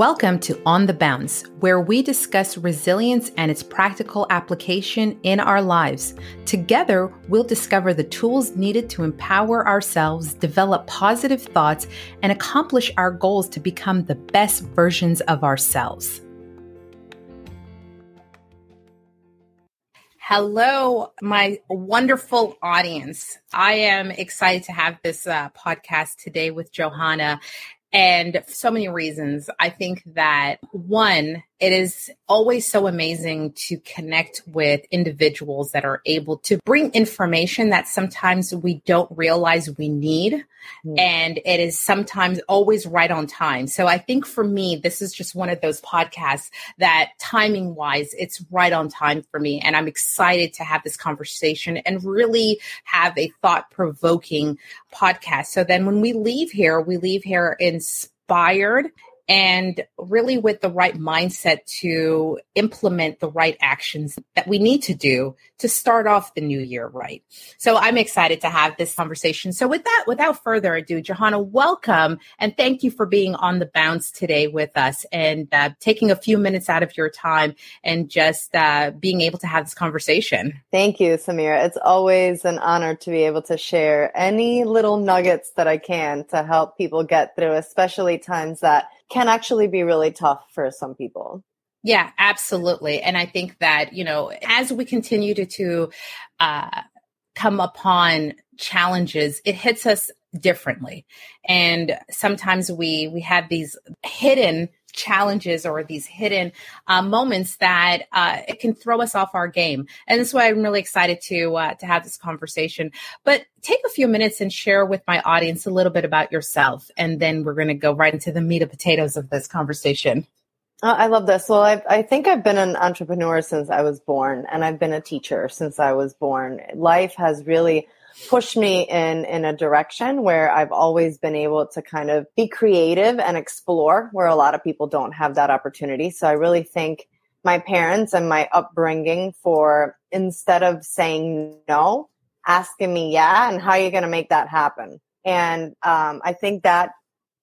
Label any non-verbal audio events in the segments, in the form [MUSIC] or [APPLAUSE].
Welcome to On the Bounce, where we discuss resilience and its practical application in our lives. Together, we'll discover the tools needed to empower ourselves, develop positive thoughts, and accomplish our goals to become the best versions of ourselves. Hello, my wonderful audience. I am excited to have this uh, podcast today with Johanna. And so many reasons. I think that one, it is always so amazing to connect with individuals that are able to bring information that sometimes we don't realize we need. Mm. And it is sometimes always right on time. So I think for me, this is just one of those podcasts that timing wise, it's right on time for me. And I'm excited to have this conversation and really have a thought provoking podcast. So then when we leave here, we leave here inspired and really with the right mindset to implement the right actions that we need to do to start off the new year right. So I'm excited to have this conversation. So with that, without further ado, Johanna, welcome and thank you for being on the bounce today with us and uh, taking a few minutes out of your time and just uh, being able to have this conversation. Thank you, Samira. It's always an honor to be able to share any little nuggets that I can to help people get through, especially times that can actually be really tough for some people. Yeah, absolutely. And I think that, you know, as we continue to, to uh, come upon challenges, it hits us differently. And sometimes we, we have these hidden challenges or these hidden uh, moments that uh, it can throw us off our game. And that's why I'm really excited to uh, to have this conversation. But take a few minutes and share with my audience a little bit about yourself, and then we're going to go right into the meat and potatoes of this conversation. Uh, I love this. Well, I've, I think I've been an entrepreneur since I was born, and I've been a teacher since I was born. Life has really pushed me in in a direction where I've always been able to kind of be creative and explore where a lot of people don't have that opportunity. So I really think my parents and my upbringing for instead of saying no, asking me yeah, and how are you going to make that happen? And um, I think that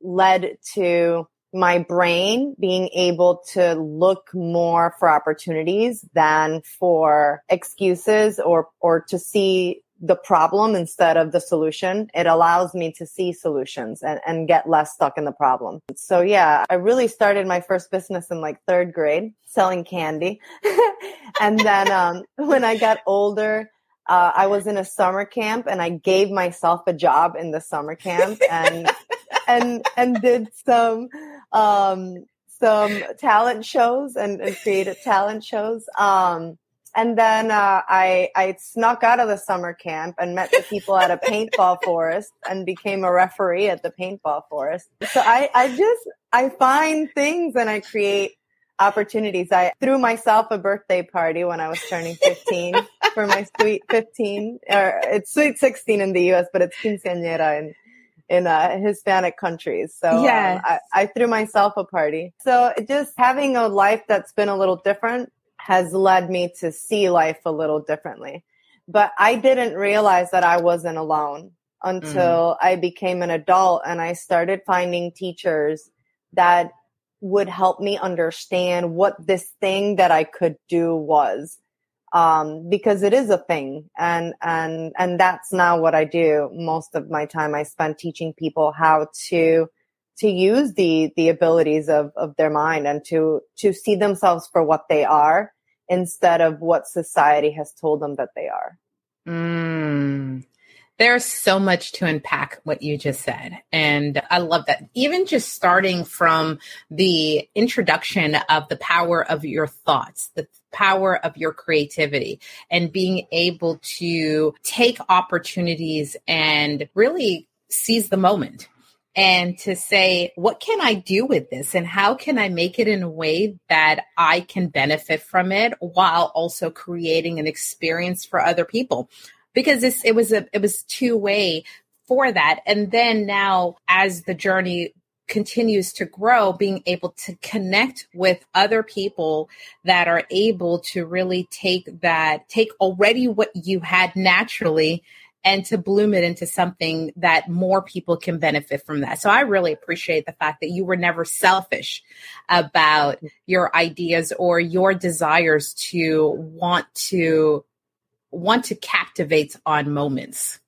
led to my brain being able to look more for opportunities than for excuses or or to see the problem instead of the solution. It allows me to see solutions and, and get less stuck in the problem. So yeah, I really started my first business in like third grade selling candy. [LAUGHS] and then, um, when I got older, uh, I was in a summer camp and I gave myself a job in the summer camp and, [LAUGHS] and, and did some, um, some talent shows and, and created talent shows. Um, and then uh, I I snuck out of the summer camp and met the people at a [LAUGHS] paintball forest and became a referee at the paintball forest. So I I just I find things and I create opportunities. I threw myself a birthday party when I was turning [LAUGHS] 15 for my sweet 15 or it's sweet 16 in the US, but it's quinceañera in in uh, Hispanic countries. So yes. um, I, I threw myself a party. So just having a life that's been a little different has led me to see life a little differently. But I didn't realize that I wasn't alone until mm. I became an adult and I started finding teachers that would help me understand what this thing that I could do was. Um, because it is a thing and, and, and that's not what I do. Most of my time I spend teaching people how to to use the the abilities of of their mind and to to see themselves for what they are instead of what society has told them that they are. Mm. There's so much to unpack what you just said. And I love that. Even just starting from the introduction of the power of your thoughts, the power of your creativity, and being able to take opportunities and really seize the moment and to say, what can I do with this and how can I make it in a way that I can benefit from it while also creating an experience for other people? Because this, it was a, it was two way for that. And then now as the journey continues to grow, being able to connect with other people that are able to really take that, take already what you had naturally and to bloom it into something that more people can benefit from that. So I really appreciate the fact that you were never selfish about your ideas or your desires to want to want to captivate on moments.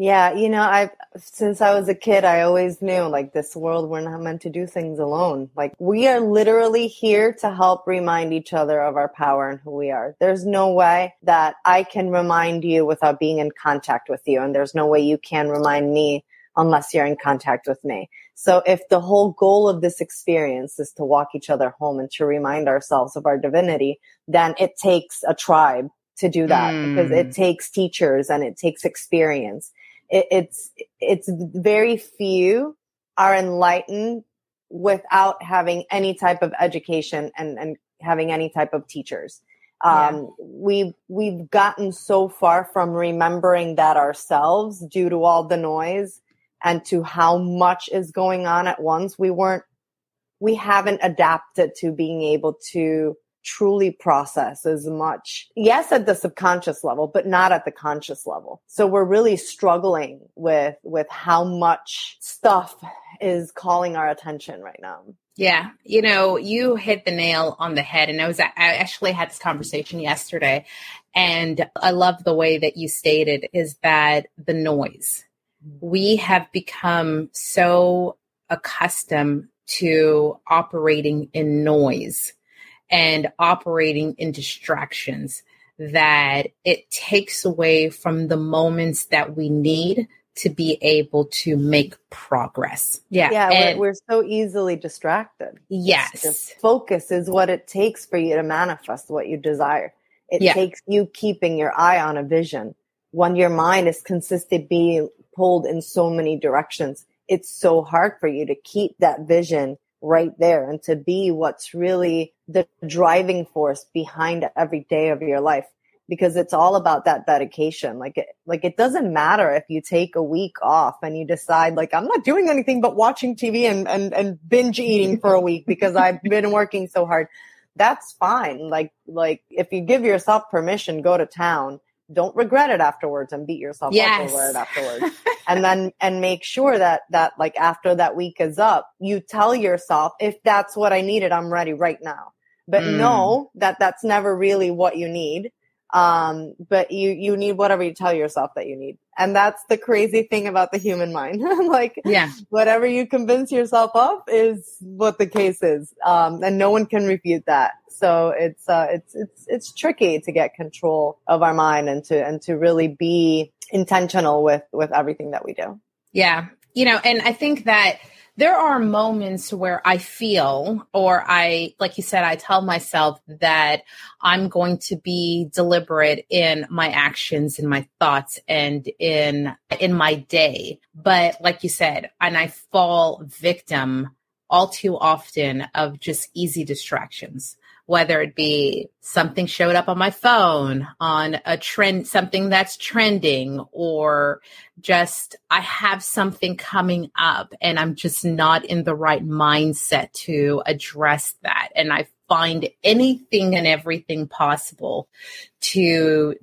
Yeah, you know, I since I was a kid, I always knew like this world we're not meant to do things alone. Like we are literally here to help remind each other of our power and who we are. There's no way that I can remind you without being in contact with you, and there's no way you can remind me unless you're in contact with me. So if the whole goal of this experience is to walk each other home and to remind ourselves of our divinity, then it takes a tribe to do that mm. because it mm. takes teachers and it takes experience it, it's it's very few are enlightened without having any type of education and and having any type of teachers. Um, yeah. we've we've gotten so far from remembering that ourselves due to all the noise and to how much is going on at once. We weren't we haven't adapted to being able to truly process as much. Yes, at the subconscious level, but not at the conscious level. So we're really struggling with, with how much stuff is calling our attention right now. Yeah, you know, you hit the nail on the head. And I was, I actually had this conversation yesterday, and I love the way that you stated is that the noise. We have become so accustomed to operating in noise and operating in distractions that it takes away from the moments that we need to be able to make progress. Yeah. Yeah. And we're, we're, so easily distracted. Yes. focus is what it takes for you to manifest what you desire. It yeah. takes you keeping your eye on a vision. When your mind is consistently being pulled in so many directions, it's so hard for you to keep that vision right there and to be what's really the driving force behind every day of your life. Because it's all about that dedication. Like it like it doesn't matter if you take a week off and you decide like i'm not doing anything but watching tv and and, and binge eating for a week because i've been working so hard. That's fine. Like like if you give yourself permission go to town don't regret it afterwards and beat yourself yes. up over it afterwards. [LAUGHS] and then and make sure that that like after that week is up, you tell yourself if that's what I needed, I'm ready right now. But mm. know that that's never really what you need um but you you need whatever you tell yourself that you need. And that's the crazy thing about the human mind. [LAUGHS] Like yeah. whatever you convince yourself of is what the case is. Um and no one can refute that. So it's uh it's it's it's tricky to get control of our mind and to and to really be intentional with with everything that we do. Yeah. You know and i think that there are moments where I feel, or I, like you said, I tell myself that I'm going to be deliberate in my actions, in my thoughts, and in in my day. But like you said, and I fall victim all too often of just easy distractions whether it be something showed up on my phone on a trend, something that's trending, or just I have something coming up and I'm just not in the right mindset to address that. And I find anything and everything possible to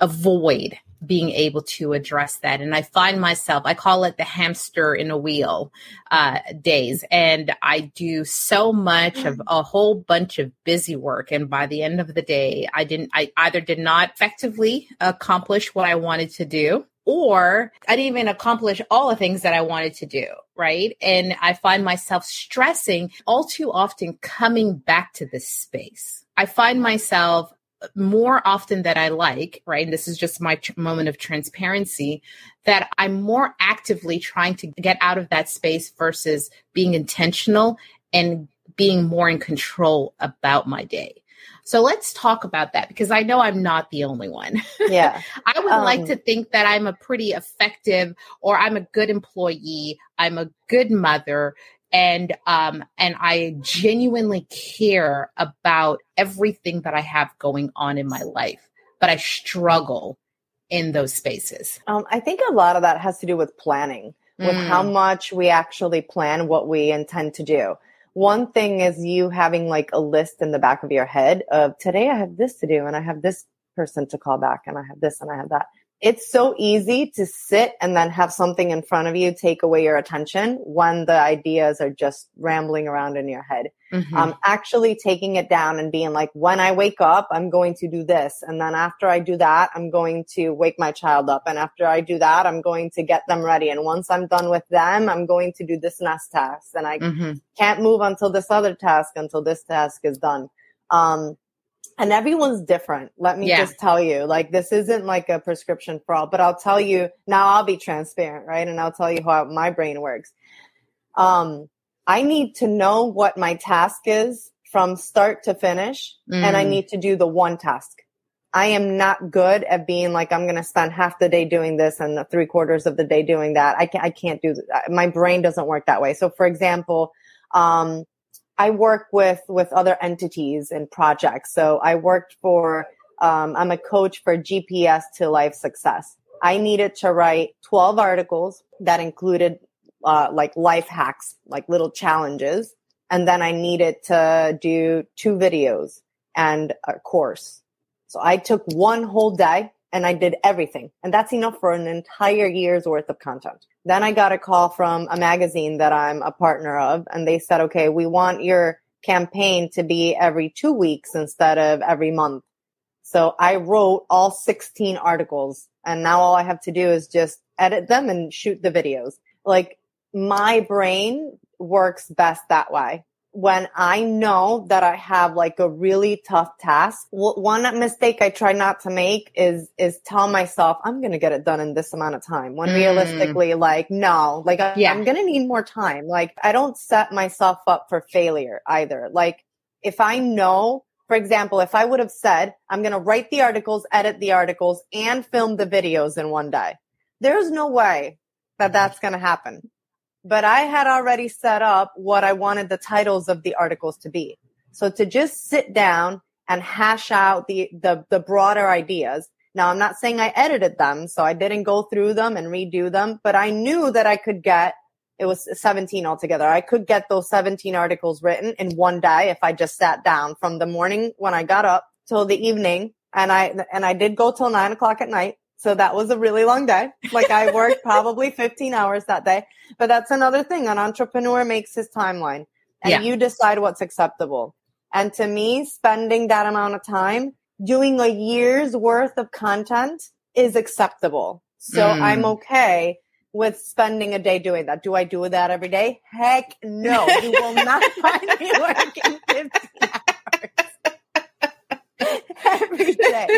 avoid being able to address that. And I find myself, I call it the hamster in a wheel uh, days. And I do so much of a whole bunch of busy work. And by the end of the day, I didn't, I either did not effectively accomplish what I wanted to do. Or I didn't even accomplish all the things that I wanted to do, right? And I find myself stressing all too often coming back to this space. I find myself more often that I like, right? And this is just my tr- moment of transparency that I'm more actively trying to get out of that space versus being intentional and being more in control about my day. So let's talk about that because I know I'm not the only one. Yeah. [LAUGHS] I would um, like to think that I'm a pretty effective or I'm a good employee, I'm a good mother, and um and I genuinely care about everything that I have going on in my life, but I struggle in those spaces. Um, I think a lot of that has to do with planning, with mm. how much we actually plan what we intend to do. One thing is you having like a list in the back of your head of today I have this to do and I have this person to call back and I have this and I have that. It's so easy to sit and then have something in front of you take away your attention when the ideas are just rambling around in your head. Mm-hmm. Um, actually taking it down and being like, when I wake up, I'm going to do this. And then after I do that, I'm going to wake my child up. And after I do that, I'm going to get them ready. And once I'm done with them, I'm going to do this next task. And I mm-hmm. can't move until this other task, until this task is done. Um, and everyone's different. Let me yeah. just tell you, like, this isn't like a prescription for all, but I'll tell you now I'll be transparent, right? And I'll tell you how my brain works. Um, I need to know what my task is from start to finish, mm. and I mm. need to do the one task. I am not good at being like, I'm going to spend half the day doing this and the three quarters of the day doing that. I can't, I can't do that. My brain doesn't work that way. So for example, um, I work with with other entities and projects. So I worked for um, I'm a coach for GPS to Life Success. I needed to write 12 articles that included uh, like life hacks, like little challenges, and then I needed to do two videos and a course. So I took one whole day and I did everything. And that's enough for an entire year's worth of content. Then I got a call from a magazine that I'm a partner of, and they said, okay, we want your campaign to be every two weeks instead of every month. So I wrote all 16 articles, and now all I have to do is just edit them and shoot the videos. Like my brain works best that way when I know that I have like a really tough task, one mistake I try not to make is, is tell myself, I'm going to get it done in this amount of time. When mm. realistically, like, no, like I, yeah. I'm going to need more time. Like I don't set myself up for failure either. Like if I know, for example, if I would have said, I'm going to write the articles, edit the articles and film the videos in one day, there's no way that that's going to happen but I had already set up what I wanted the titles of the articles to be. So to just sit down and hash out the, the, the broader ideas. Now I'm not saying I edited them, so I didn't go through them and redo them, but I knew that I could get, it was 17 altogether. I could get those 17 articles written in one day if I just sat down from the morning when I got up till the evening. And I, and I did go till nine o'clock at night. So that was a really long day. Like I worked [LAUGHS] probably 15 hours that day. But that's another thing. An entrepreneur makes his timeline and yeah. you decide what's acceptable. And to me, spending that amount of time doing a year's worth of content is acceptable. So mm. I'm okay with spending a day doing that. Do I do that every day? Heck no. You will not [LAUGHS] find me working 15 [LAUGHS] every day.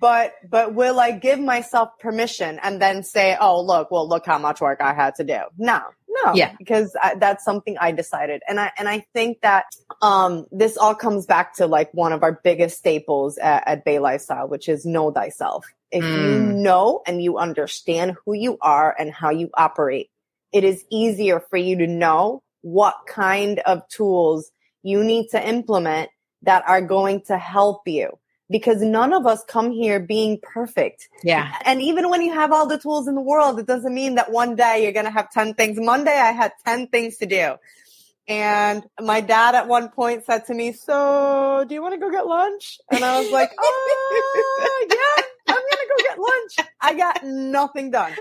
but but will I give myself permission and then say, "Oh, look, well, look how much work I had to do." No, no, yeah, because I, that's something I decided, and I and I think that um, this all comes back to like one of our biggest staples at, at Bay Lifestyle, which is know thyself. If mm. you know and you understand who you are and how you operate, it is easier for you to know what kind of tools you need to implement that are going to help you because none of us come here being perfect. Yeah. And even when you have all the tools in the world, it doesn't mean that one day you're going to have 10 things. Monday I had 10 things to do. And my dad at one point said to me, so do you want to go get lunch? And I was like, oh, [LAUGHS] yeah, I'm going to go get lunch. I got nothing done.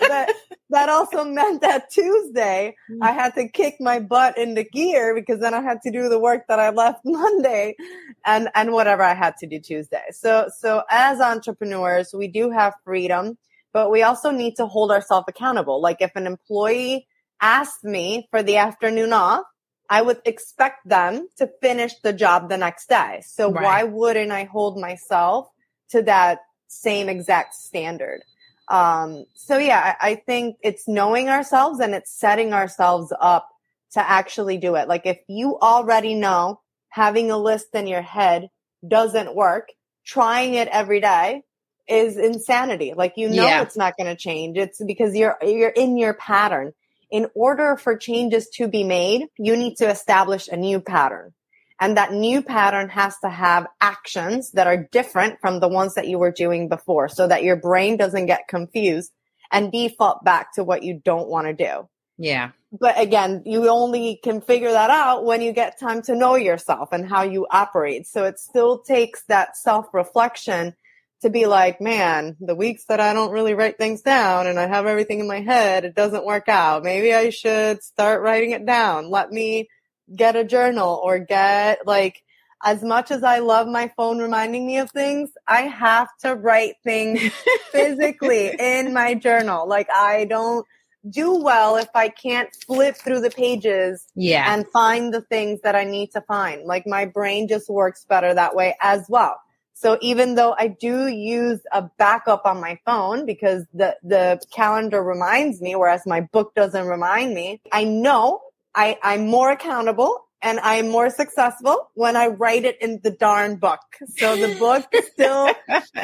But that also meant that Tuesday hmm. I had to kick my butt into gear because then I had to do the work that I left [LAUGHS] Monday and, and whatever I had to do Tuesday. So, so as entrepreneurs, we do have freedom, but we also need to hold ourselves accountable. Like if an employee asked me for the afternoon off, I would expect them to finish the job the next day. So right. why wouldn't I hold myself to that same exact standard? Um, so yeah, I, I think it's knowing ourselves and it's setting ourselves up to actually do it. Like if you already know having a list in your head doesn't work, trying it every day is insanity. Like you know yeah. it's not going to change. It's because you're you're in your pattern in order for changes to be made, you need to establish a new pattern. And that new pattern has to have actions that are different from the ones that you were doing before so that your brain doesn't get confused and default back to what you don't want to do. Yeah. But again, you only can figure that out when you get time to know yourself and how you operate. So it still takes that self reflection to be like, man, the weeks that I don't really write things down and I have everything in my head, it doesn't work out. Maybe I should start writing it down. Let me get a journal or get like, as much as I love my phone reminding me of things, I have to write things [LAUGHS] physically in my journal. Like I don't do well if I can't flip through the pages yeah. and find the things that I need to find. Like my brain just works better that way as well. So even though I do use a backup on my phone because the, the calendar reminds me, whereas my book doesn't remind me, I know I, I'm more accountable and I'm more successful when I write it in the darn book. So the book [LAUGHS] still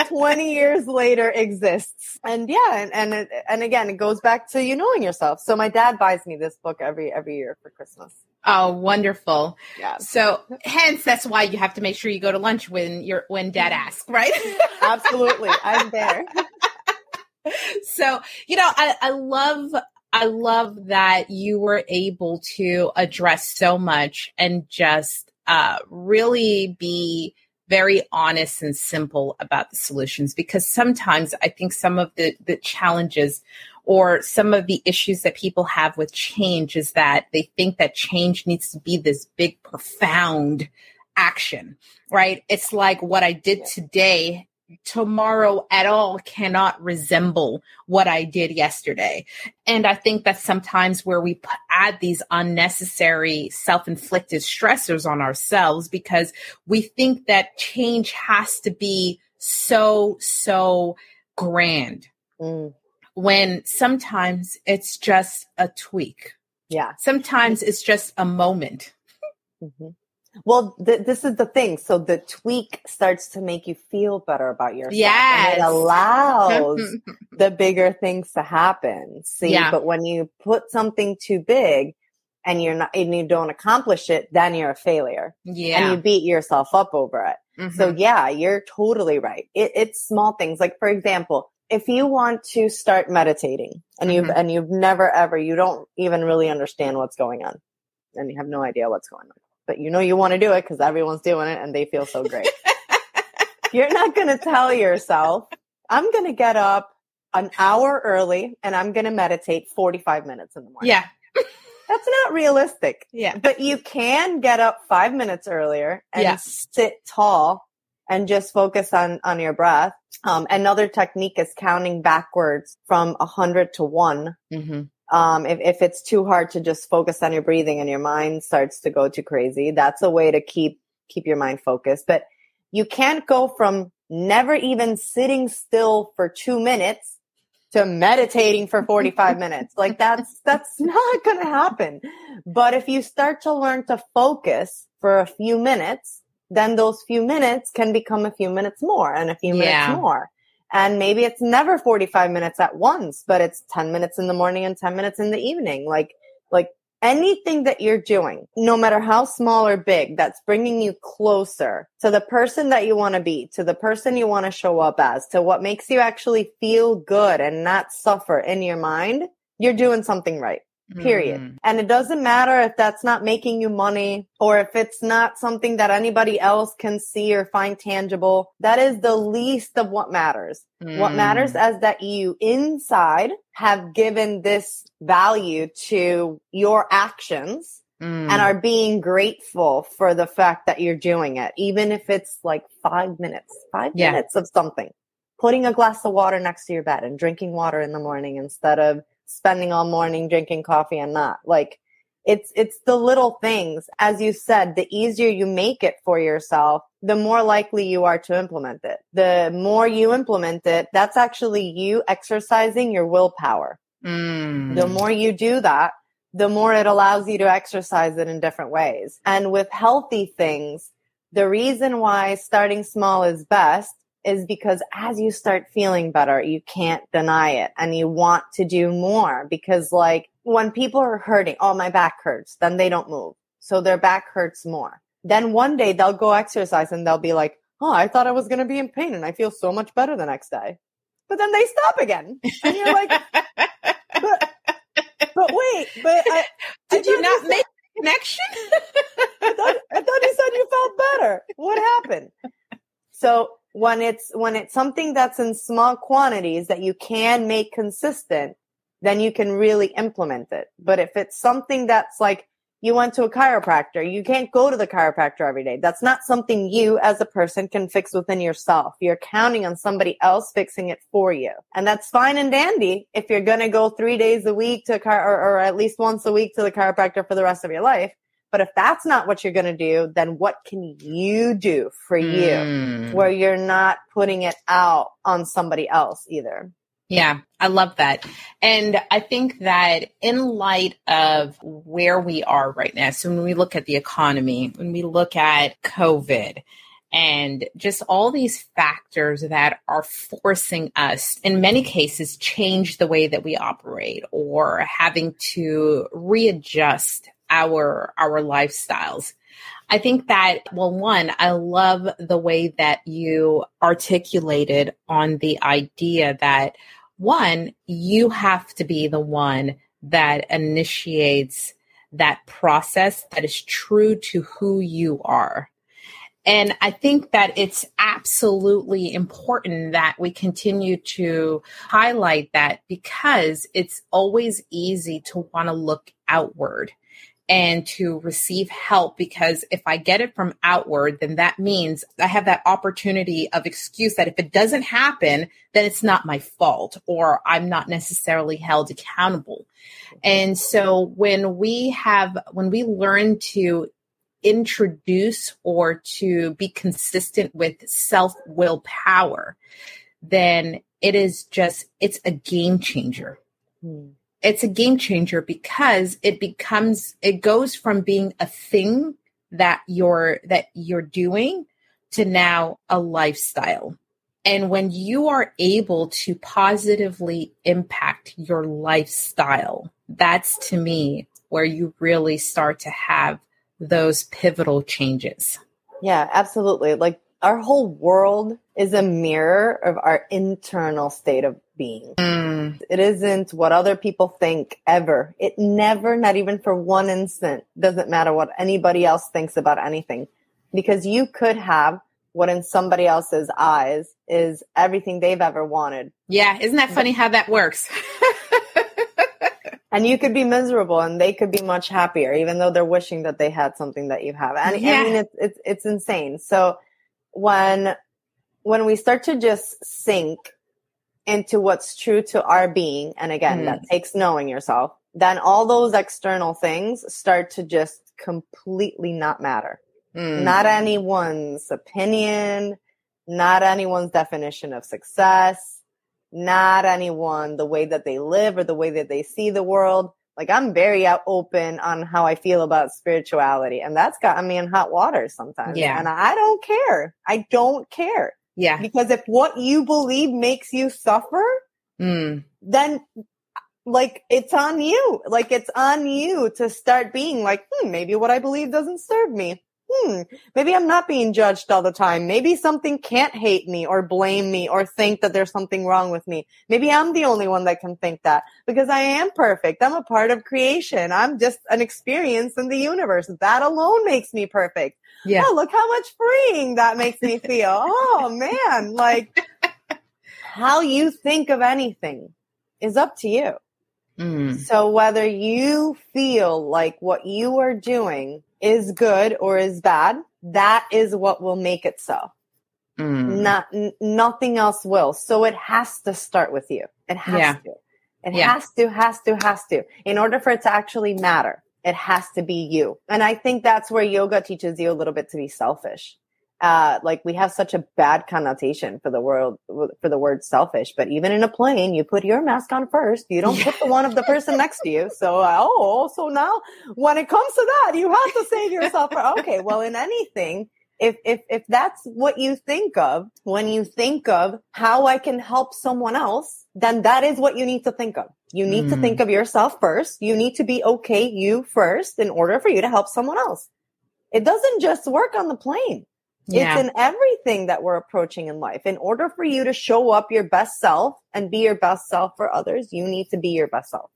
20 years later exists. And yeah, and, and, and again, it goes back to you knowing yourself. So my dad buys me this book every, every year for Christmas. Oh, wonderful. Yeah. So hence that's why you have to make sure you go to lunch when you're, when dad asks, right? [LAUGHS] Absolutely. I'm there. [LAUGHS] so, you know, I, I love I love that you were able to address so much and just uh, really be very honest and simple about the solutions because sometimes I think some of the, the challenges or some of the issues that people have with change is that they think that change needs to be this big, profound action, right? It's like what I did today tomorrow at all cannot resemble what I did yesterday. And I think that sometimes where we add these unnecessary self inflicted stressors on ourselves because we think that change has to be so, so grand. Mm. When sometimes it's just a tweak. Yeah. Sometimes it's just a moment. Mm-hmm. Well, th- this is the thing. So the tweak starts to make you feel better about yourself. Yes. And it allows [LAUGHS] the bigger things to happen. See, yeah. but when you put something too big and you're not, and you don't accomplish it, then you're a failure. Yeah. And you beat yourself up over it. Mm-hmm. So yeah, you're totally right. It, it's small things. Like for example, if you want to start meditating and you've, mm-hmm. and you've never ever, you don't even really understand what's going on and you have no idea what's going on but you know you want to do it because everyone's doing it and they feel so great. [LAUGHS] You're not going to tell yourself, I'm going to get up an hour early and I'm going to meditate 45 minutes in the morning. Yeah. [LAUGHS] That's not realistic. Yeah. But you can get up five minutes earlier and yeah. sit tall and just focus on, on your breath. Um, another technique is counting backwards from a hundred to one. Mm-hmm. Um, if, if it's too hard to just focus on your breathing and your mind starts to go too crazy, that's a way to keep, keep your mind focused. But you can't go from never even sitting still for two minutes to meditating for 45 minutes. Like that's, [LAUGHS] that's not going to happen. But if you start to learn to focus for a few minutes, then those few minutes can become a few minutes more and a few minutes yeah. more. And maybe it's never 45 minutes at once, but it's 10 minutes in the morning and 10 minutes in the evening. Like, like anything that you're doing, no matter how small or big, that's bringing you closer to the person that you want to be, to the person you want to show up as, to what makes you actually feel good and not suffer in your mind, you're doing something right period. Mm. And it doesn't matter if that's not making you money or if it's not something that anybody else can see or find tangible. That is the least of what matters. Mm. What matters is that you inside have given this value to your actions Mm. and are being grateful for the fact that you're doing it, even if it's like five minutes, five yeah. minutes of something. Putting a glass of water next to your bed and drinking water in the morning instead of spending all morning drinking coffee and not like it's it's the little things. As you said the easier you make it for yourself the more likely you are to implement it. The more you implement it that's actually you exercising your willpower. Mm. the more you do that the more it allows you to exercise it in different ways. And with healthy things the reason why starting small is best is because as you start feeling better, you can't deny it and you want to do more because like when people are hurting, oh, my back hurts, then they don't move. So their back hurts more. Then one day they'll go exercise and they'll be like, oh, I thought I was going to be in pain and I feel so much better the next day. But then they stop again. And you're like, [LAUGHS] but, but wait, but I, did I you not make a connection? I, thought, I thought you said you felt better. What happened? So when it's when it's something that's in small quantities that you can make consistent, then you can really implement it. But if it's something that's like you went to a chiropractor, you can't go to the chiropractor every day. That's not something you as a person can fix within yourself. You're counting on somebody else fixing it for you. And that's fine and dandy if you're going to go three days a week to a car or, or at least once a week to the chiropractor for the rest of your life. But if that's not what you're going to do, then what can you do for you Mm. where you're not putting it out on somebody else either? Yeah, I love that. And I think that in light of where we are right now, so when we look at the economy, when we look at COVID, and just all these factors that are forcing us, in many cases, change the way that we operate or having to readjust our our lifestyles. I think that, well, one, I love the way that you articulated on the idea that one, you have to be the one that initiates that process that is true to who you are. And I think that it's absolutely important that we continue to highlight that because it's always easy to want to look outward and to receive help because if I get it from outward, then that means I have that opportunity of excuse that if it doesn't happen, then it's not my fault or I'm not necessarily held accountable. And so when we have, when we learn to introduce or to be consistent with self willpower, then it is just, it's a game changer Hmm. It's a game changer because it becomes it goes from being a thing that you're that you're doing to now a lifestyle and when you are able to positively impact your lifestyle that's to me where you really start to have those pivotal changes Yeah, absolutely. Like our whole world is a mirror of our internal state of being. Mm, It isn't what other people think ever. It never, not even for one instant, doesn't matter what anybody else thinks about anything. Because you could have what in somebody else's eyes is everything they've ever wanted. yeah isn't that funny how that works [LAUGHS] And you could be miserable and they could be much happier, even though they're wishing that they had something that you have. And Yeah. I mean, it's, it's, it's insane. So when, when we start to just sink into what's true to our being, and again, Mhm. that takes knowing yourself, then all those external things start to just completely not matter. Mm, Not anyone's opinion, not anyone's definition of success, not anyone the way that they live or the way that they see the world. Like I'm very out open on how I feel about spirituality, and that's gotten me in hot water sometimes. Yeah. and I don't care. I don't care yeah because if what you believe makes you suffer, mm, then like it's on you. Like it's on you to start being like, hmm, maybe what I believe doesn't serve me. Hmm, maybe I'm not being judged all the time. Maybe something can't hate me or blame me or think that there's something wrong with me. Maybe I'm the only one that can think that because I am perfect. I'm a part of creation. I'm just an experience in the universe. That alone makes me perfect. yeah Oh, look how much freeing that makes me feel. oh [LAUGHS] man, like how you think of anything is up to you. Mm, So whether you feel like what you are doing is good or is bad, that is what will make it so. mm. Not n- nothing else will. So it has to start with you. It has Yeah. to. It Yeah. has to, has to, has to. In order for it to actually matter, it has to be you. And I think that's where yoga teaches you a little bit to be selfish. Uh, like we have such a bad connotation for the world, for the word selfish, but even in a plane, you put your mask on first. You don't put the one of the person [LAUGHS] next to you. So, uh, oh, so now when it comes to that, you have to save yourself. For, okay. Well, in anything, if, if, if that's what you think of when you think of how I can help someone else, then that is what you need to think of. You need to Mm. think of yourself first. You need to be okay you first in order for you to help someone else. It doesn't just work on the plane. Yeah It's in everything that we're approaching in life. In order for you to show up your best self and be your best self for others, you need to be your best self.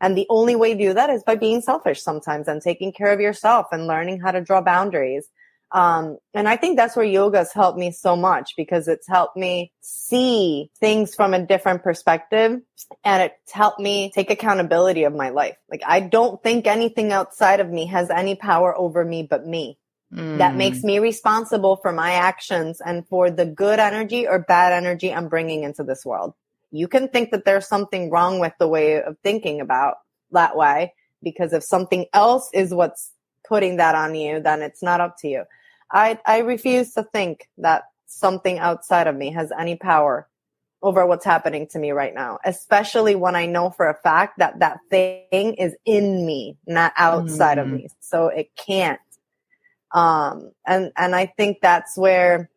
And the only way to do that is by being selfish sometimes and taking care of yourself and learning how to draw boundaries. Um, and I think that's where yoga's helped me so much because it's helped me see things from a different perspective and it's helped me take accountability of my life. Like I don't think anything outside of me has any power over me but me. Mm. That makes me responsible for my actions and for the good energy or bad energy I'm bringing into this world. You can think that there's something wrong with the way of thinking about that way because if something else is what's putting that on you, then it's not up to you. I, I refuse to think that something outside of me has any power over what's happening to me right now, especially when I know for a fact that that thing is in me, not outside mm. of me. So it can't. Um, and, and I think that's where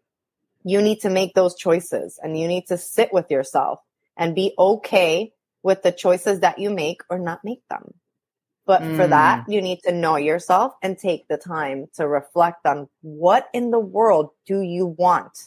you need to make those choices and you need to sit with yourself and be okay with the choices that you make or not make them. But mm. for that, mm. you need to know yourself and take the time to reflect on what in the world do you want?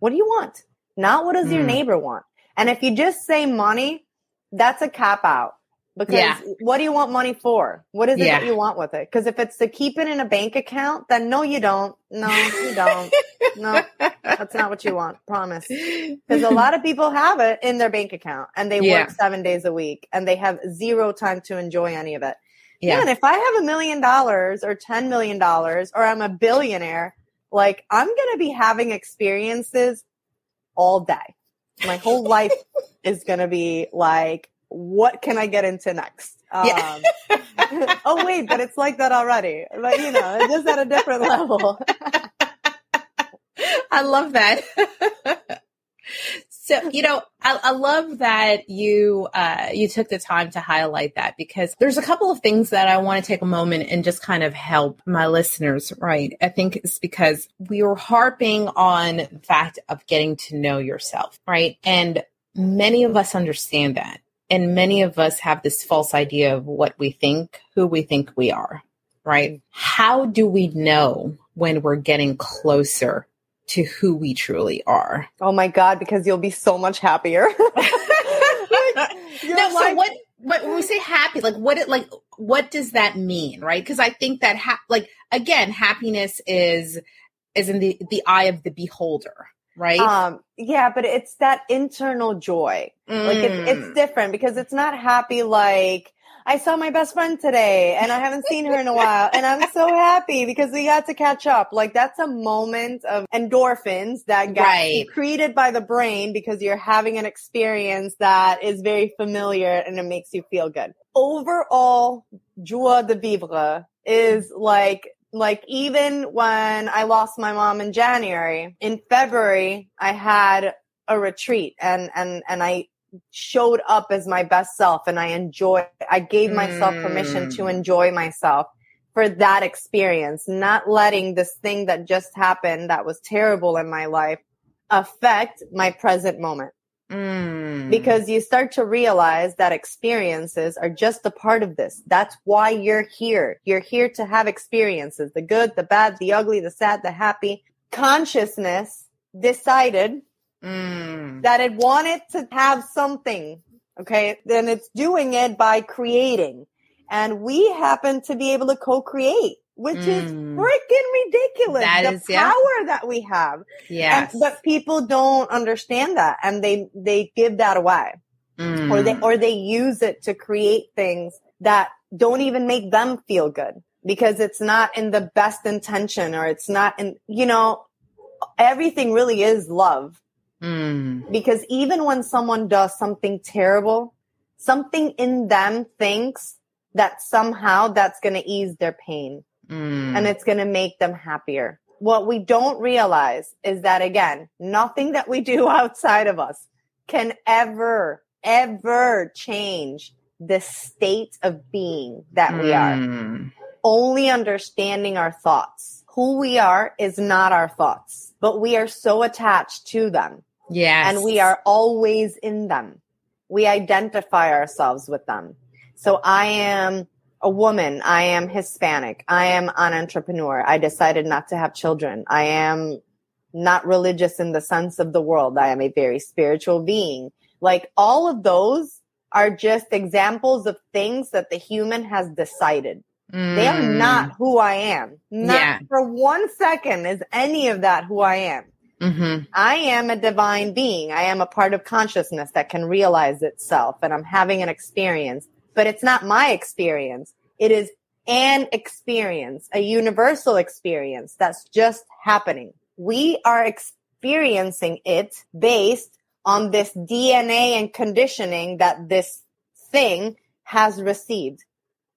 What do you want? Not what does mm. your neighbor want? And if you just say money, that's a cap out. Because yeah. what do you want money for? What is it yeah. that you want with it? Because if it's to keep it in a bank account, then no, you don't. No, you don't. no, [LAUGHS] that's not what you want. Promise. Because a [LAUGHS] lot of people have it in their bank account and they yeah. work seven days a week and they have zero time to enjoy any of it. Yeah. Man, if I have a million dollars or $10 million or I'm a billionaire, like I'm going to be having experiences all day. My whole life [LAUGHS] is going to be like, what can I get into next? Um, yeah. [LAUGHS] oh wait, but it's like that already. But you know, it's just at a different level. [LAUGHS] I love that. So, you know, I, I love that you, uh, you took the time to highlight that because there's a couple of things that I want to take a moment and just kind of help my listeners, right? I think it's because we were harping on the fact of getting to know yourself, right? And many of us understand that. And many of us have this false idea of what we think, who we think we are, right? Mm. How do we know when we're getting closer to who we truly are. Oh my God, because you'll be so much happier. [LAUGHS] [LAUGHS] no, so what, what, when we say happy, like what it, like, what does that mean? Right. Cause I think that, ha- like, again, happiness is, is in the, the eye of the beholder. Right. Um, yeah, but it's that internal joy. Mm. Like it's, it's mm. different because it's not happy like, I saw my best friend today and I haven't seen her in a while and I'm so happy because we got to catch up. Like that's a moment of endorphins that get right. created by the brain because you're having an experience that is very familiar and it makes you feel good. Overall, joie de vivre is like like even when I lost my mom in January, in February, I had a retreat and, and, and I showed up as my best self and I enjoy, I gave myself mm. permission to mm. enjoy myself for that experience, not letting this thing that just happened that was terrible in my life affect my present moment. Mm. Because you start to realize that experiences are just a part of this. That's why you're here. You're here to have experiences, the good, the bad, the ugly, the sad, the happy. Consciousness decided mm. that it wanted to have something. Okay. Then it's doing it by creating. And we happen to be able to co-create, which mm. is freaking ridiculous. That the is, power yeah. that we have. Yeah. But people don't understand that and they, they give that away mm. or they, or they use it to create things that don't even make them feel good because it's not in the best intention or it's not in, you know, everything really is love. Mm. Because even when someone does something terrible, something in them thinks that somehow that's going to ease their pain mm. and it's going to make them happier. What we don't realize is that again, nothing that we do [LAUGHS] outside of us can ever, ever change the state of being that we are. Mm. Only understanding our thoughts. Who we are is not our thoughts, but we are so attached to them Yes. And we are always in them. We identify ourselves with them. So I am a woman. I am Hispanic. I am an entrepreneur. I decided not to have children. I am not religious in the sense of the world. I am a very spiritual being. Like all of those are just examples of things that the human has decided. Mm. They are not mm. who I am. Not yeah. for one second is any of that who I am. Mm-hmm. I am a divine being. I am a part of consciousness that can realize itself and I'm having an experience, but it's not my experience. It is an experience, a universal experience that's just happening. We are experiencing it based on this DNA and conditioning that this thing has received.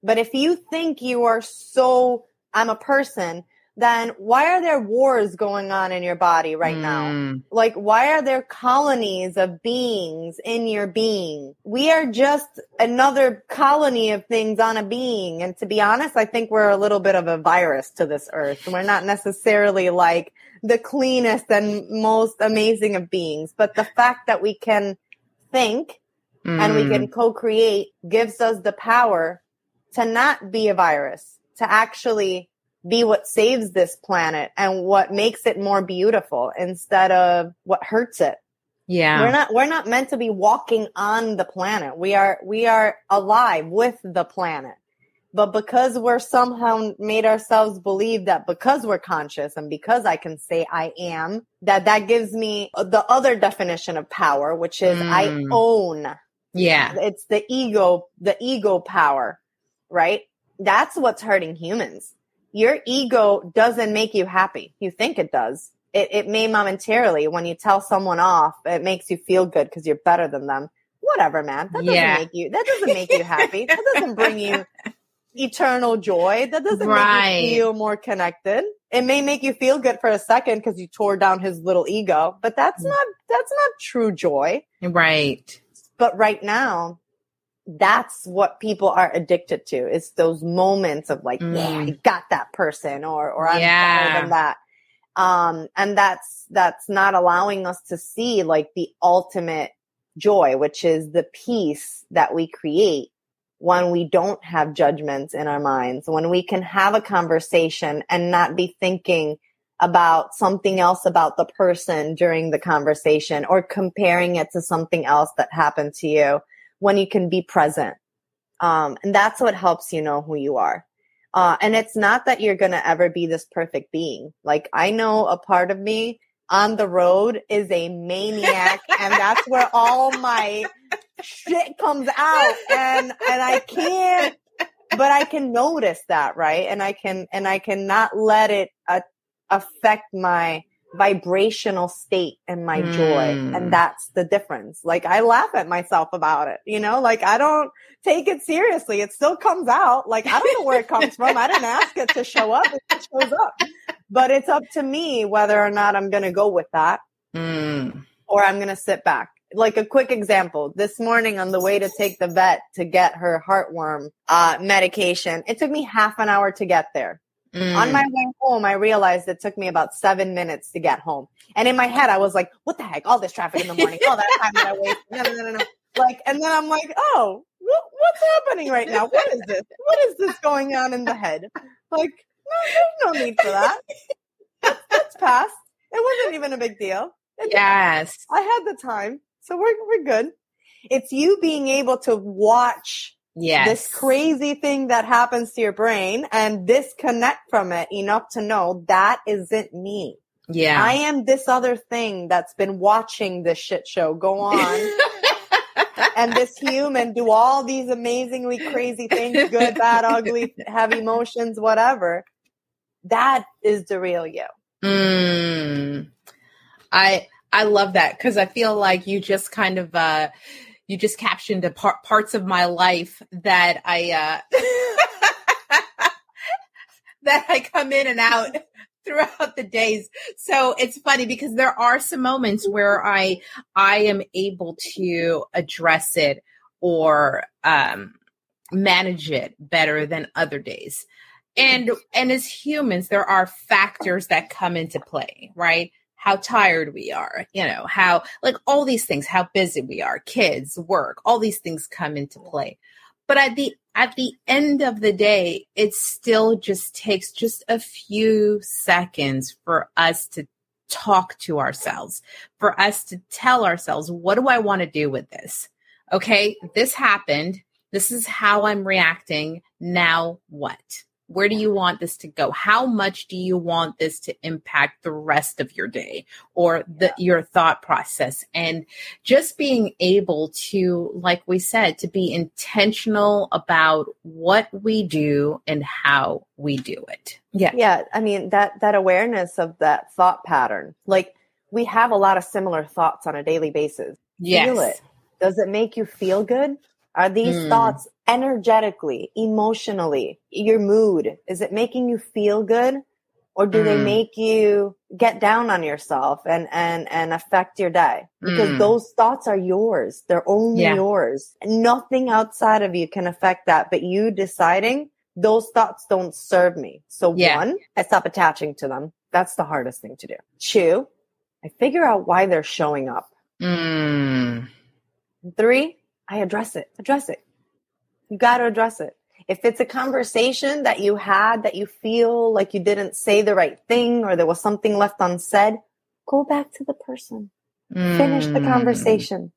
But if you think you are so, I'm a person, then why are there wars going on in your body right mm. now? Like, why are there colonies of beings in your being? We are just another colony of things on a being. And to be honest, I think we're a little bit of a virus to this earth. We're not necessarily like the cleanest and most amazing of beings, but the fact that we can think mm. and we can mm. co-create gives us the power to not be a virus, to actually be what saves this planet and what makes it more beautiful instead of what hurts it. Yeah. We're not we're not meant to be walking on the planet. We are we are alive with the planet. But because we're somehow made ourselves believe that because we're conscious and because I can say I am, that that gives me the other definition of power, which is mm. I own. Yeah. It's the ego, the ego power, right? That's what's hurting humans your ego doesn't make you happy. You think it does. It, it may momentarily when you tell someone off, it makes you feel good because you're better than them. Whatever, man. That doesn't yeah. make you, that doesn't make you happy. that doesn't bring you [LAUGHS] eternal joy. That doesn't right. make you feel more connected. It may make you feel good for a second because you tore down his little ego, but that's mm. not, that's not true joy. Right. But right now, that's what people are addicted to is those moments of like, mm. yeah, I got that person or, or I'm yeah. better than that. Um, and that's, that's not allowing us to see like the ultimate joy, which is the peace that we create when we don't have judgments in our minds, when we can have a conversation and not be thinking about something else about the person during the conversation or comparing it to something else that happened to you when you can be present. Um, and that's what helps you know who you are. Uh, and it's not that you're going to ever be this perfect being. Like I know a part of me on the road is a maniac and that's where all my shit comes out and, and I can't, but I can notice that, right? And I can, and I cannot let it uh, affect my, vibrational state and my mm. joy. And hmm. that's the difference. Like I laugh at myself about it, you know, like I don't take it seriously. It still comes out. Like I don't know where it comes from. I didn't ask it to show up. It shows up, but it's up to me whether or not I'm going to go with that mm. or I'm going to sit back. Like a quick example, this morning on the way to take the vet to get her heartworm uh, medication, it took me half an hour to get there. Mm. On my way home, I realized it took me about seven minutes to get home. And in my head, I was like, what the heck? All this traffic in the morning, all that time that I wasted. No, no, no, no. Like, and then I'm like, oh, what, what's happening right now? What is this? What is this going on in the head? Like, no, there's no need for that. That's, that's past. It wasn't even a big deal. It, yes. I had the time. So we're, we're good. It's you being able to watch Yes. This crazy thing that happens to your brain and disconnect from it enough to know that isn't me. Yeah. I am this other thing that's been watching this shit show go on. [LAUGHS] and this human do all these amazingly crazy things, good, bad, ugly, have emotions, whatever. That is the real you. Mm. I I love that because I feel like you just kind of uh you just captioned a par- parts of my life that I uh [LAUGHS] that I come in and out [LAUGHS] throughout the days. So it's funny because there are some moments where I I am able to address it or um manage it better than other days. And and as humans there are factors that come into play, right? How tired we are, you know, how like all these things, how busy we are, kids, work, all these things come into play. But at the at the end of the day, it still just takes just a few seconds for us to talk to ourselves, for us to tell ourselves, what do I want to do with this? Okay, this happened. This is how I'm reacting. Now what? Where do you want this to go? How much do you want this to impact the rest of your day or the, your thought process? And just being able to, like we said, to be intentional about what we do and how we do it. Yeah. Yeah. I mean, that, that awareness of that thought pattern, like we have a lot of similar thoughts on a daily basis. Yes. Feel it. Does it make you feel good? Are these mm. thoughts energetically, emotionally, your mood? Is it making you feel good? Or do mm. they make you get down on yourself and, and, and affect your day? Because mm. those thoughts are yours. They're only yeah. yours. Nothing outside of you can affect that, but you deciding those thoughts don't serve me. So yeah. one, I stop attaching to them. That's the hardest thing to do. Two, I figure out why they're showing up. Mm. Three, I address it. Address it. You got to address it. If it's a conversation that you had that you feel like you didn't say the right thing or there was something left unsaid, go back to the person. Mm. Finish the conversation.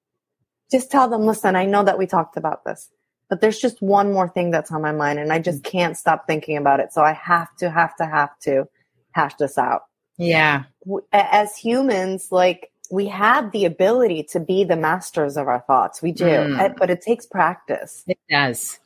Just tell them, listen, I know that we talked about this, but there's just one more thing that's on my mind and I just can't stop thinking about it. So I have to, have to, have to hash this out. Yeah. As humans, like we have the ability to be the masters of our thoughts. We do, mm. but it takes practice. It does.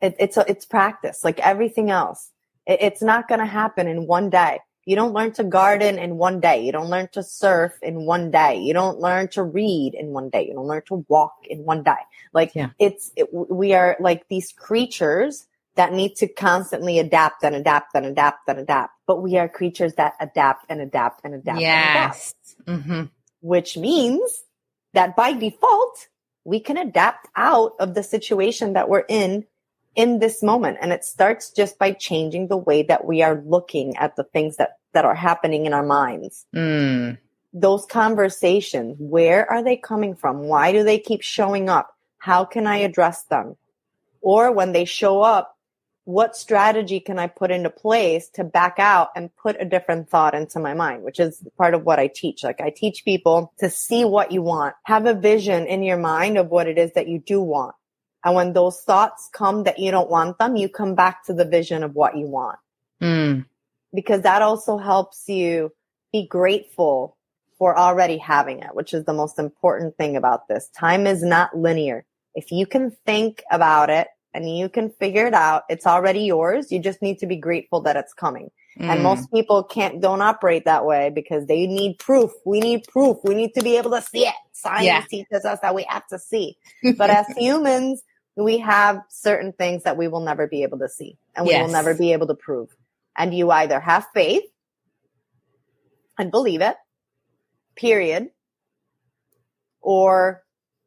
It, it's it's practice, like everything else. It, it's not going to happen in one day. You don't learn to garden in one day. You don't learn to surf in one day. You don't learn to read in one day. You don't learn to walk in one day. Like yeah. it's it, we are like these creatures that need to constantly adapt and adapt and adapt and adapt. But we are creatures that adapt and adapt and adapt. Yes. And adapt. Mm-hmm which means that by default, we can adapt out of the situation that we're in in this moment. And it starts just by changing the way that we are looking at the things that, that are happening in our minds. Mm. Those conversations, where are they coming from? Why do they keep showing up? How can I address them? Or when they show up, what strategy can I put into place to back out and put a different thought into my mind, which is part of what I teach. Like I teach people to see what you want, have a vision in your mind of what it is that you do want. And when those thoughts come that you don't want them, you come back to the vision of what you want. Mm. Because that also helps you be grateful for already having it, which is the most important thing about this. Time is not linear. If you can think about it and you can figure it out. It's already yours. You just need to be grateful that it's coming. Mm. And most people can't, don't operate that way because they need proof. We need proof. We need to be able to see it. Science yeah. teaches us that we have to see. [LAUGHS] But as humans, we have certain things that we will never be able to see and we yes. will never be able to prove. And you either have faith and believe it, period, or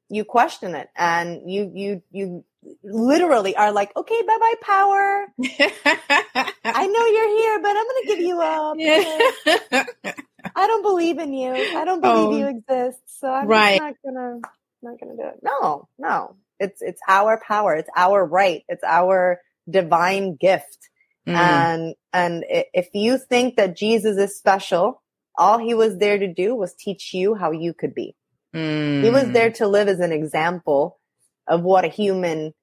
you question it and you, you, you literally are like, okay, bye bye, power. [LAUGHS] I know you're here, but I'm going to give you up. Yeah. [LAUGHS] I don't believe in you. I don't believe oh, you exist. So I'm right. not going to, not going to do it. No, no. It's, it's our power. It's our right. It's our divine gift. Mm. And, and if you think that Jesus is special, all he was there to do was teach you how you could be. Mm. He was there to live as an example of what a human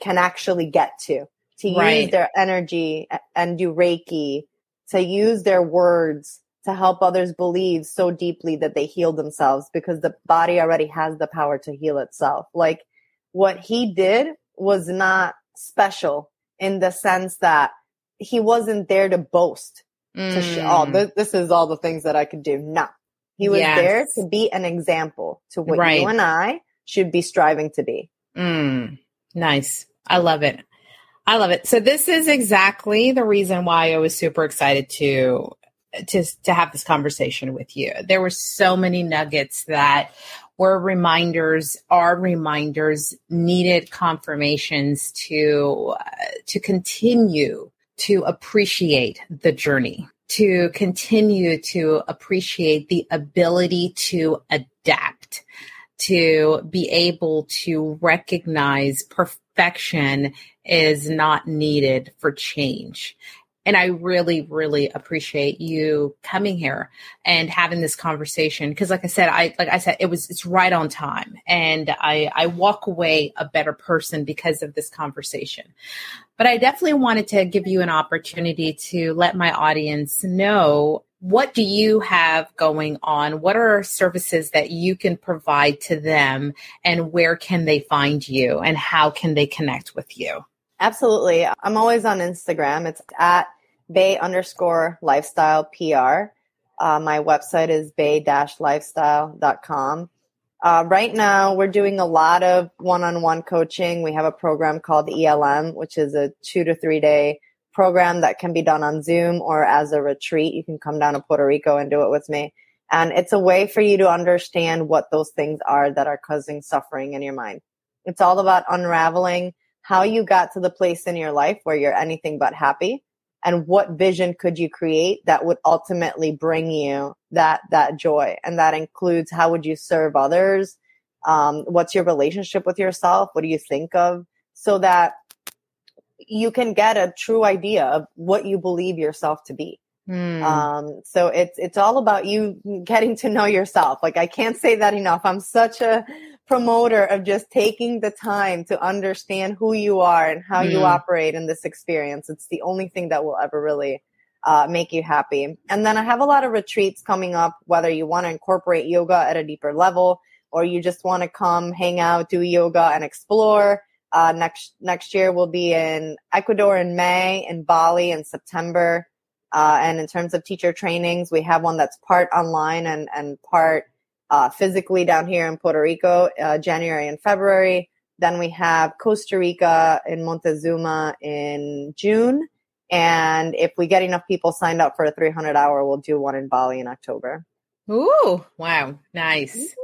can actually get to, to right. use their energy and do Reiki, to use their words to help others believe so deeply that they heal themselves because the body already has the power to heal itself. Like what he did was not special in the sense that he wasn't there to boast. Mm. To show, oh, this, this, is all the things that I could do. No, he was yes. there to be an example to what right. you and I should be striving to be. Mm, nice. I love it. I love it. So this is exactly the reason why I was super excited to to to have this conversation with you. There were so many nuggets that were reminders, are reminders, needed confirmations to uh, to continue to appreciate the journey, to continue to appreciate the ability to adapt to be able to recognize perfection is not needed for change And I really, really appreciate you coming here and having this conversation. Cause like I said, I, like I said, it was, it's right on time. And I, I walk away a better person because of this conversation. But I definitely wanted to give you an opportunity to let my audience know what do you have going on? What are services that you can provide to them and where can they find you and how can they connect with you? Absolutely. I'm always on Instagram. It's at bay underscore lifestyle PR. Uh, my website is bay-lifestyle.com. Uh, right now, we're doing a lot of one-on-one coaching. We have a program called ELM, which is a two to three day program that can be done on Zoom or as a retreat. You can come down to Puerto Rico and do it with me. And it's a way for you to understand what those things are that are causing suffering in your mind. It's all about unraveling how you got to the place in your life where you're anything but happy and what vision could you create that would ultimately bring you that that joy and that includes how would you serve others um, what's your relationship with yourself what do you think of so that you can get a true idea of what you believe yourself to be mm. um, so it's it's all about you getting to know yourself like i can't say that enough i'm such a promoter of just taking the time to understand who you are and how mm. you operate in this experience. It's the only thing that will ever really uh, make you happy. And then I have a lot of retreats coming up, whether you want to incorporate yoga at a deeper level or you just want to come hang out, do yoga and explore. Uh, next next year we'll be in Ecuador in May, in Bali in September. Uh, and in terms of teacher trainings, we have one that's part online and, and part uh, physically down here in Puerto Rico, uh, January and February. Then we have Costa Rica in Montezuma in June. And if we get enough people signed up for a 300 hour, we'll do one in Bali in October. Ooh, wow. Nice.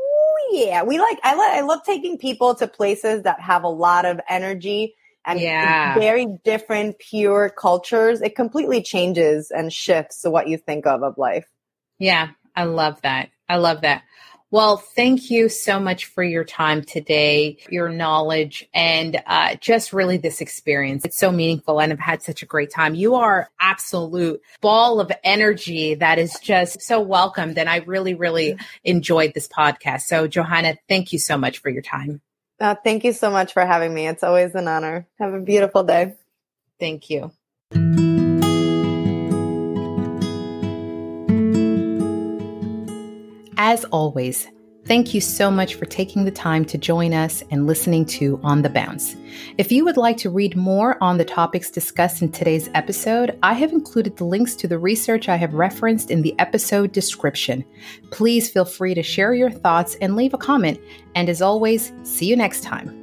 Yeah. We like, I, like, I love taking people to places that have a lot of energy and yeah. very different, pure cultures. It completely changes and shifts what you think of of life. Yeah. I love that. I love that. Well, thank you so much for your time today, your knowledge, and uh, just really this experience. It's so meaningful, and I've had such a great time. You are absolute ball of energy that is just so welcomed, and I really, really enjoyed this podcast. So, Johanna, thank you so much for your time. Uh, thank you so much for having me. It's always an honor. Have a beautiful day. Thank you. As always, thank you so much for taking the time to join us and listening to On the Bounce. If you would like to read more on the topics discussed in today's episode, I have included the links to the research I have referenced in the episode description. Please feel free to share your thoughts and leave a comment. And as always, see you next time.